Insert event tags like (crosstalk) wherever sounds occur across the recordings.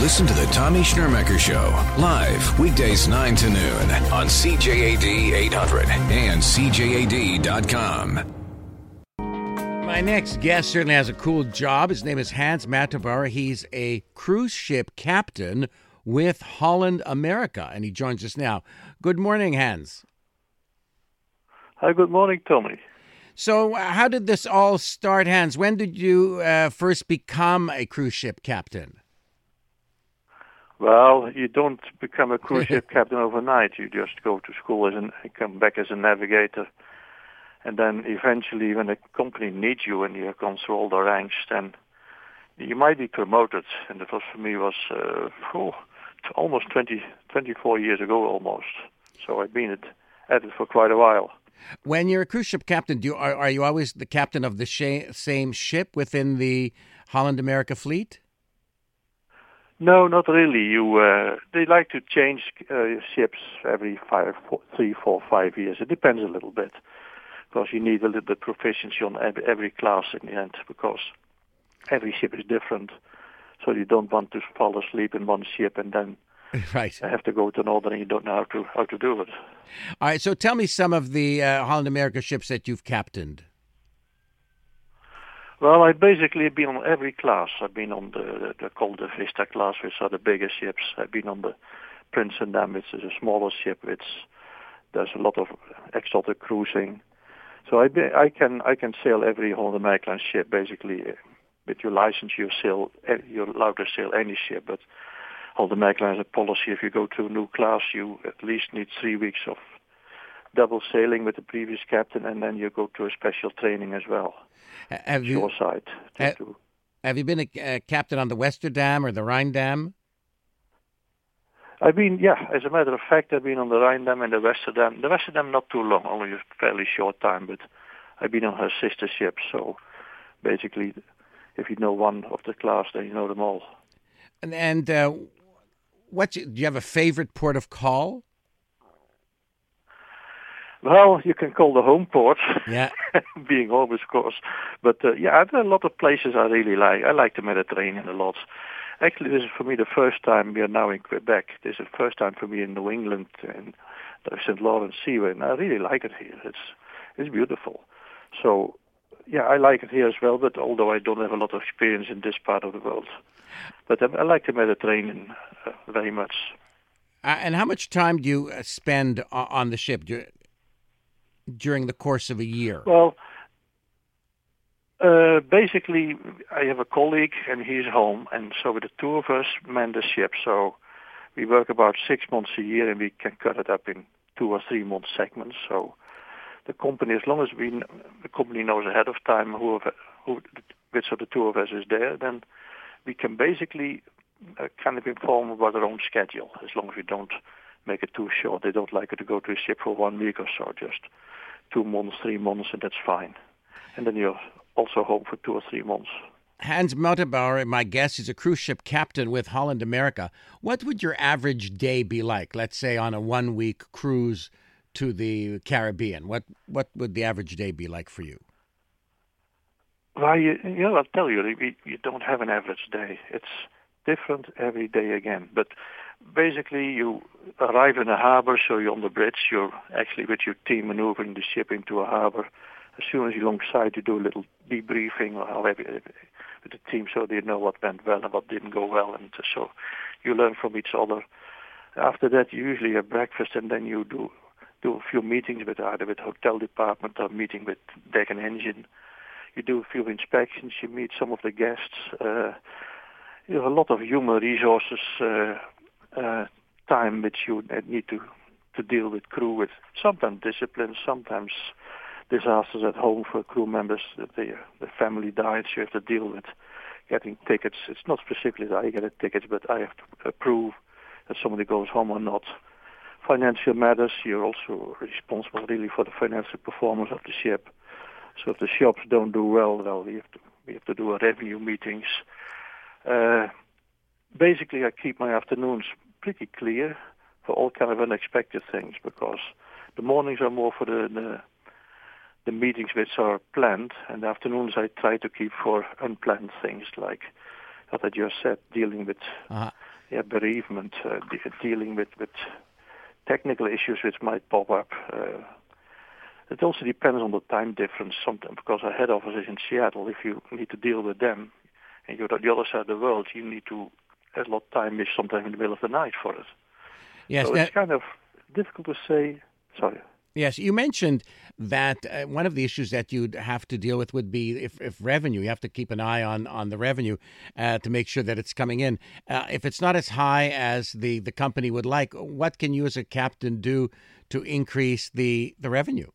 Listen to the Tommy Schnurmacher Show live weekdays 9 to noon on CJAD 800 and CJAD.com. My next guest certainly has a cool job. His name is Hans Mateboer. He's a cruise ship captain with Holland America, and he joins us now. Good morning, Hans. Hi, good morning, Tommy. So, uh, how did this all start, Hans? When did you uh, first become a cruise ship captain? Well, you don't become a (laughs) cruise ship captain overnight. You just go to school as an, come back as a navigator, and then eventually, when a company needs you and you have gone through all the ranks, then you might be promoted. And that was for me was uh, oh, almost 20, 24 years ago, almost. So I've been at, at it for quite a while. When you're a cruise ship captain, do you, are, are you always the captain of the sh- same ship within the Holland America fleet? No, not really. You uh, they like to change uh, ships every five, four, three, four, five years. It depends a little bit because you need a little bit proficiency on every, class in the end because every ship is different. So you don't want to fall asleep in one ship and then (laughs) right. have to go to another and you don't know how to how to do it. All right. So tell me some of the uh, Holland America ships that you've captained. Well, I basically been on every class. I've been on the, the the Vista class, which are the bigger ships. I've been on the Prinsendam, which is a smaller ship. Which there's a lot of exotic cruising. So I, be, I can I can sail every Holland American ship basically. With your license, you sail eh, you're allowed to sail any ship, but Holland American has a policy: if you go to a new class, you at least need three weeks of double sailing with the previous captain, and then you go to a special training as well. Have you, Shoreside. have, have you been a, a captain on the Westerdam or the Ryndam? I've been, yeah, as a matter of fact, I've been on the Ryndam and the Westerdam. The Westerdam not too long, only a fairly short time, but I've been on her sister ship. So basically, if you know one of the class, then you know them all. And, and uh, what do you have a favorite port of call? Well, you can call the home port. Yeah. (laughs) being home, of course. But uh, yeah, there are a lot of places I really like. I like the Mediterranean a lot. Actually, this is for me the first time we are now in Quebec. This is the first time for me in New England and the St. Lawrence Seaway, and I really like it here. It's it's beautiful. So yeah, I like it here as well. But although I don't have a lot of experience in this part of the world, but I, I like the Mediterranean uh, very much. Uh, and how much time do you uh, spend on the ship during the course of a year? Well, uh, basically, I have a colleague and he's home, and so the two of us man the ship. So we work about six months a year, and we can cut it up in two or three month segments. So the company, as long as we the company knows ahead of time who, who which of the two of us is there, then we can basically uh, kind of inform about our own schedule. As long as we don't make it too short, they don't like it to go to a ship for one week or so, just two months, three months, and that's fine. And then you're also home for two or three months. Hans Mateboer, my guest, is a cruise ship captain with Holland America. What would your average day be like, let's say on a one week cruise to the Caribbean? What what would the average day be like for you? Well, you, you know, I'll tell you, you, you don't have an average day. It's different every day again. But basically, you arrive in a harbor, so you're on the bridge. You're actually with your team maneuvering the ship into a harbor as soon as you're alongside, you do a little debriefing or however with the team so they know what went well and what didn't go well, and so you learn from each other. After that, you usually have breakfast, and then you do do a few meetings with either with hotel department or meeting with deck and engine. You do a few inspections. You meet some of the guests. Uh, you have a lot of human resources uh, uh, time which you need to to deal with crew with. Sometimes discipline, sometimes disasters at home for crew members. The, the family dies, you have to deal with getting tickets. It's not specifically that I get the tickets, but I have to approve that somebody goes home or not. Financial matters, you're also responsible really for the financial performance of the ship. So if the shops don't do well, well, we have to we have to do a revenue meetings. Uh, basically, I keep my afternoons pretty clear for all kind of unexpected things because the mornings are more for the, the the meetings which are planned, and the afternoons I try to keep for unplanned things like what I just said, dealing with uh-huh. yeah, bereavement, uh, de- dealing with, with technical issues which might pop up. Uh, it also depends on the time difference sometimes because our head office is in Seattle. If you need to deal with them and you're at the other side of the world, you need to a lot of time is sometimes in the middle of the night for us. Yes, so that, it's kind of difficult to say. Sorry. Yes, you mentioned that uh, one of the issues that you'd have to deal with would be if, if revenue. You have to keep an eye on, on the revenue uh, to make sure that it's coming in. Uh, if it's not as high as the, the company would like, what can you as a captain do to increase the, the revenue?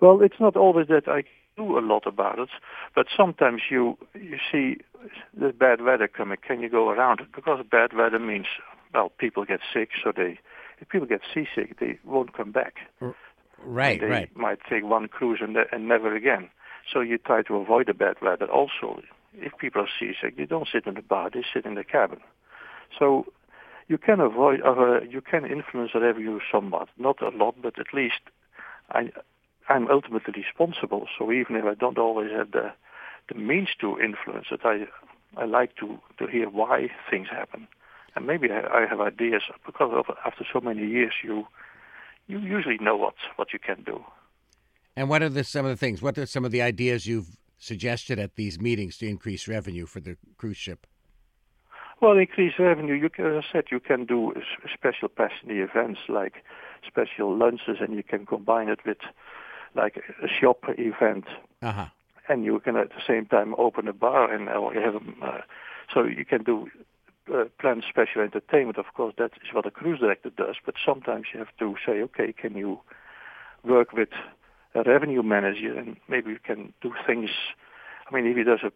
Well, it's not always that I do a lot about it, but sometimes you you see the bad weather coming. Can you go around it? Because bad weather means well, people get sick, so they if people get seasick, they won't come back. Right, they right. might take one cruise and, and never again. So you try to avoid the bad weather. Also, if people are seasick, you don't sit in the bar; they sit in the cabin. So you can avoid, uh, you can influence the revenue somewhat, not a lot, but at least I, I'm ultimately responsible. So even if I don't always have the the means to influence it, I I like to to hear why things happen, and maybe I, I have ideas because of, after so many years, you you usually know what what you can do. And what are the some of the things? What are some of the ideas you've suggested at these meetings to increase revenue for the cruise ship? Well, increase revenue. You can, as I said, you can do special passenger events like special lunches, and you can combine it with like a shop event. Uh-huh. And you can at the same time open a bar and have uh, so you can do uh, plan special entertainment. Of course, that is what a cruise director does. But sometimes you have to say, okay, can you work with a revenue manager and maybe you can do things. I mean, if he does a,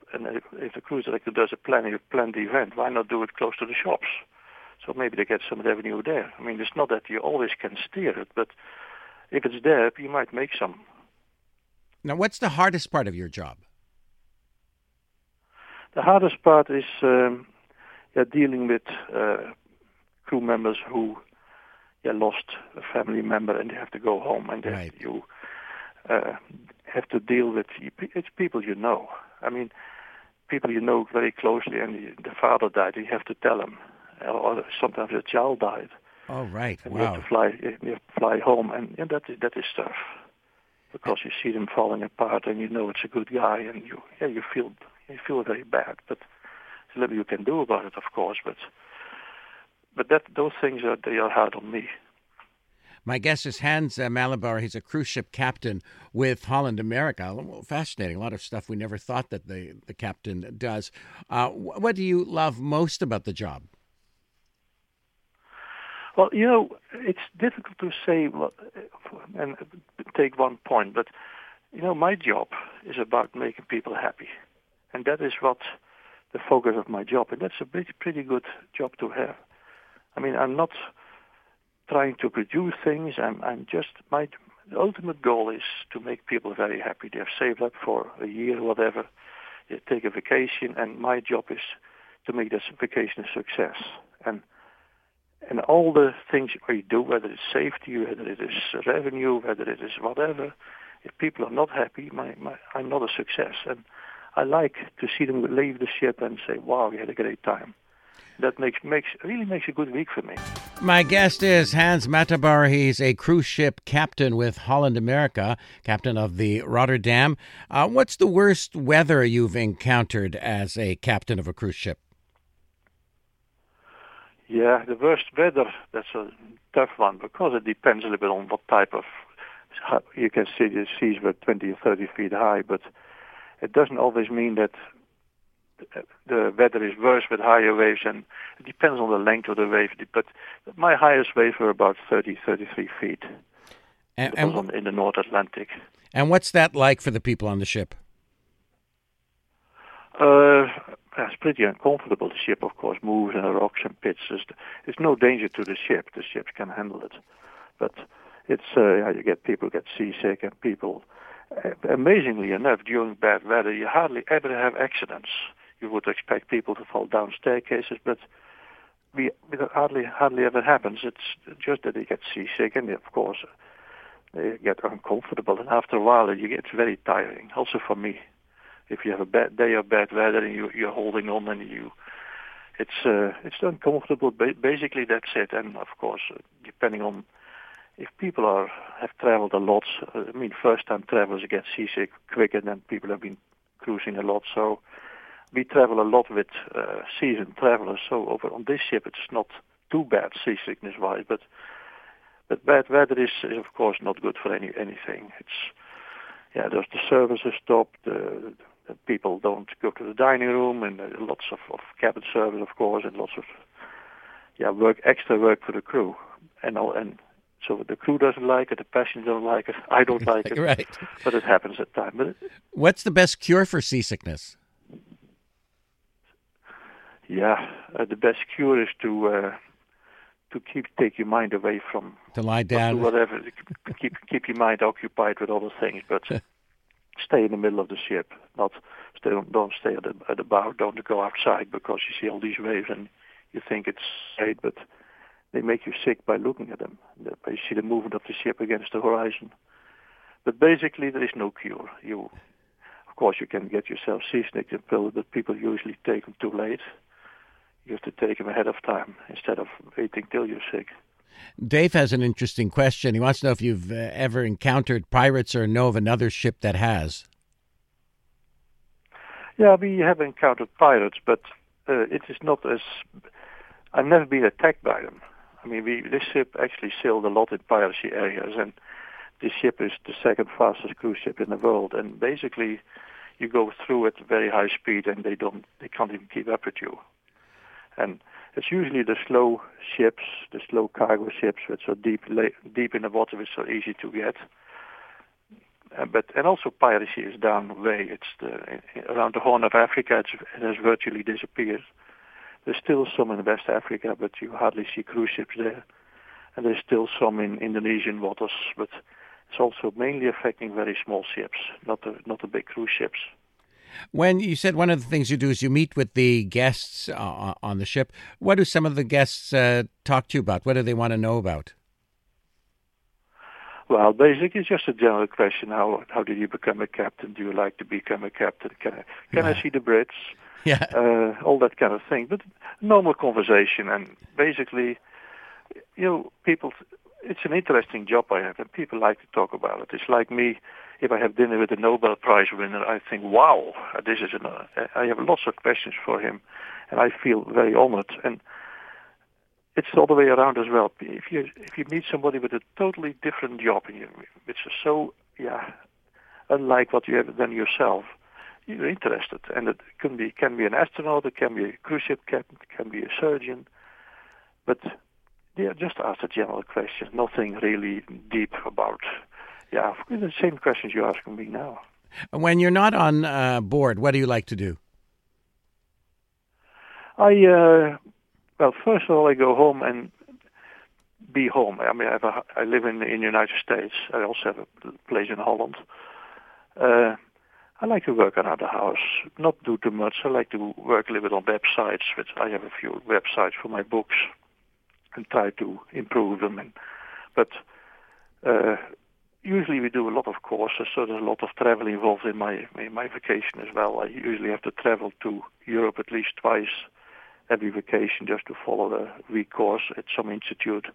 if the cruise director does a plan, a planned event, why not do it close to the shops? So maybe they get some revenue there. I mean, it's not that you always can steer it, but if it's there, you might make some. Now, what's the hardest part of your job? The hardest part is um, yeah, dealing with uh, crew members who yeah, lost a family member and they have to go home, and right. you uh, have to deal with it's people you know. I mean, people you know very closely, and the father died. You have to tell them, or sometimes a child died. Oh right! And wow. you have to fly. You have to fly home, and yeah, that is that is tough because you see them falling apart, and you know it's a good guy, and you yeah you feel you feel very bad. But there's little you can do about it, of course. But but that those things are they are hard on me. My guest is Hans uh, Malabar. He's a cruise ship captain with Holland America. Fascinating. A lot of stuff we never thought that the, the captain does. Uh, what do you love most about the job? Well, you know, it's difficult to say and take one point, but you know, my job is about making people happy, and that is what the focus of my job, and that's a pretty pretty good job to have. I mean, I'm not trying to produce things. I'm I'm just my the ultimate goal is to make people very happy. They have saved up for a year, whatever. They take a vacation, and my job is to make this vacation a success. And and all the things we do, whether it's safety, whether it is revenue, whether it is whatever, if people are not happy, my, my, I'm not a success. And I like to see them leave the ship and say, wow, we had a great time. That makes, makes really makes a good week for me. My guest is Hans Mateboer. He's a cruise ship captain with Holland America, captain of the Rotterdam. Uh, what's the worst weather you've encountered as a captain of a cruise ship? Yeah, the worst weather, that's a tough one because it depends a little bit on what type of, you can see the seas were 20 or 30 feet high, but it doesn't always mean that the weather is worse with higher waves and it depends on the length of the wave. But my highest waves were about 30, 33 feet. And, and on, in the North Atlantic. And what's that like for the people on the ship? Uh, it's pretty uncomfortable. The ship, of course, moves in the rocks and pits. There's, no danger to the ship. The ships can handle it. But it's uh, you get people get seasick and people. Uh, amazingly enough, during bad weather, you hardly ever have accidents. You would expect people to fall down staircases, but we, it hardly hardly ever happens. It's just that they get seasick and, they, of course, they get uncomfortable. And after a while, you get very tiring. Also for me if you have a bad day of bad weather and you, you're holding on and you it's uh, it's uncomfortable. Basically, that's it. And of course, uh, depending on if people are have traveled a lot, uh, I mean, first-time travelers get seasick quicker than people have been cruising a lot. So we travel a lot with uh, seasoned travelers. So over on this ship, it's not too bad seasickness-wise, but but bad weather is, of course not good for any anything. It's yeah, there's the services stopped. Uh, people don't go to the dining room, and uh, lots of, of cabin service, of course, and lots of yeah work, extra work for the crew, and all, and so the crew doesn't like it, the passengers don't like it, I don't like (laughs) it, right? But it happens at times. But what's the best cure for seasickness? Yeah, uh, the best cure is to uh, to keep take your mind away from to lie down, whatever. keep keep your mind occupied with other things, but (laughs) stay in the middle of the ship. Not stay. Don't stay at the at the bow. Don't go outside because you see all these waves and you think it's great, but they make you sick by looking at them. You see the movement of the ship against the horizon. But basically, there is no cure. You, of course, you can get yourself seasick and pills, but people usually take them too late. You have to take them ahead of time instead of waiting till you're sick. Dave has an interesting question. He wants to know if you've uh, ever encountered pirates or know of another ship that has. Yeah, we have encountered pirates, but uh, it is not as. I've never been attacked by them. I mean, we, this ship actually sailed a lot in piracy areas, and this ship is the second fastest cruise ship in the world. And basically, you go through at very high speed, and they don't, they can't even keep up with you. And it's usually the slow ships, the slow cargo ships, which are deep deep in the water, which are easy to get. Uh, but and also piracy is down way. It's the, around the Horn of Africa. it has virtually disappeared. There's still some in West Africa, but you hardly see cruise ships there. And there's still some in Indonesian waters, but it's also mainly affecting very small ships, not the not the big cruise ships. When you said one of the things you do is you meet with the guests uh, on the ship, what do some of the guests uh, talk to you about? What do they want to know about? Well, basically, it's just a general question: How how did you become a captain? Do you like to become a captain? Can I can yeah. I see the Brits? Yeah, uh, all that kind of thing. But normal conversation, and basically, you know, people. It's an interesting job I have, and people like to talk about it. It's like me if I have dinner with a Nobel Prize winner, I think, wow, this is an, uh, I have lots of questions for him, and I feel very honored. And it's all the way around as well. If you if you meet somebody with a totally different job, and you, which is so yeah, unlike what you have done yourself, you're interested. And it can be can be an astronaut, it can be a cruise ship captain, it can be a surgeon, but yeah, just ask a general question. Nothing really deep about yeah, the same questions you're asking me now. When you're not on uh, board, what do you like to do? I uh, well, first of all, I go home and be home. I mean, I, have a, I live in in the United States. I also have a place in Holland. Uh, I like to work around the house, not do too much. I like to work a little bit on websites, which I have a few websites for my books, and try to improve them. And, but uh, usually we do a lot of courses, so there's a lot of travel involved in my in my vacation as well. I usually have to travel to Europe at least twice every vacation just to follow a week course at some institute.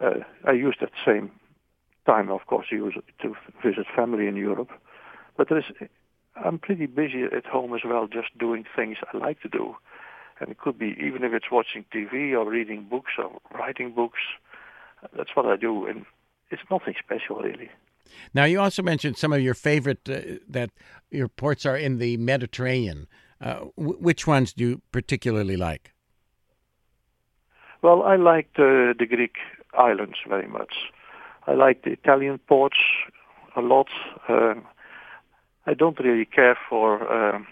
Uh, I use that same time, of course, to, visit family in Europe. But there is, I'm pretty busy at home as well, just doing things I like to do. And it could be even if it's watching TV or reading books or writing books. That's what I do. And it's nothing special really. Now, you also mentioned some of your favorite uh, that your ports are in the Mediterranean. Uh, w- which ones do you particularly like? Well, I like the, the Greek islands very much. I like the Italian ports a lot. Um, I don't really care for um,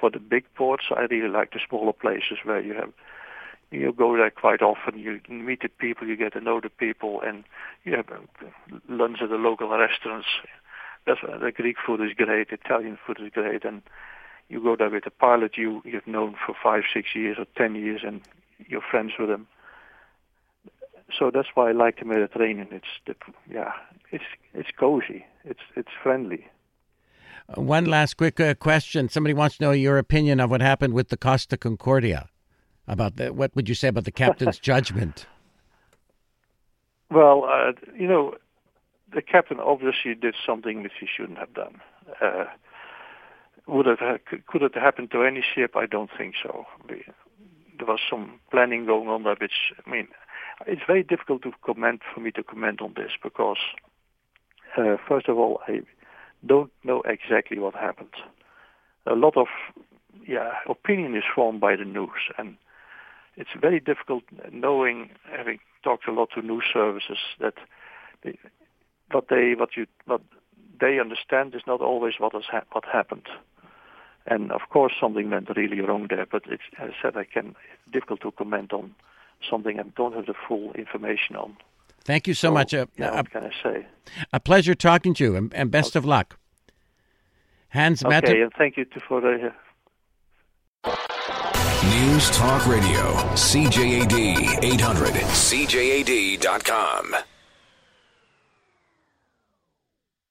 for the big ports. I really like the smaller places where you have you go there quite often. You meet the people, you get to know the people, and you have uh, lunch at the local restaurants. That's the Greek food is great, Italian food is great, and you go there with a pilot you you've known for five, six years or ten years, and you're friends with them. So that's why I like the Mediterranean. It's the, yeah, it's it's cozy, it's it's friendly. One last quick uh, question. Somebody wants to know your opinion of what happened with the Costa Concordia. about the, what would you say about the captain's (laughs) judgment? Well, uh, you know, the captain obviously did something that he shouldn't have done. Uh, would it ha- could it happen to any ship? I don't think so. There was some planning going on there, which I mean, it's very difficult to comment for me to comment on this because, uh, first of all, I don't know exactly what happened. A lot of yeah opinion is formed by the news, and it's very difficult knowing, having talked a lot to news services, that they, what they what you what they understand is not always what has ha- what happened. And of course, something went really wrong there. But it's, as I said, I can it's difficult to comment on something I don't have the full information on. Thank you so, so much. Uh, yeah, what can I say? A pleasure talking to you, and, and best okay. of luck. Hans okay, Matter. and thank you for the. Uh... News Talk Radio, CJAD 800, CJAD.com.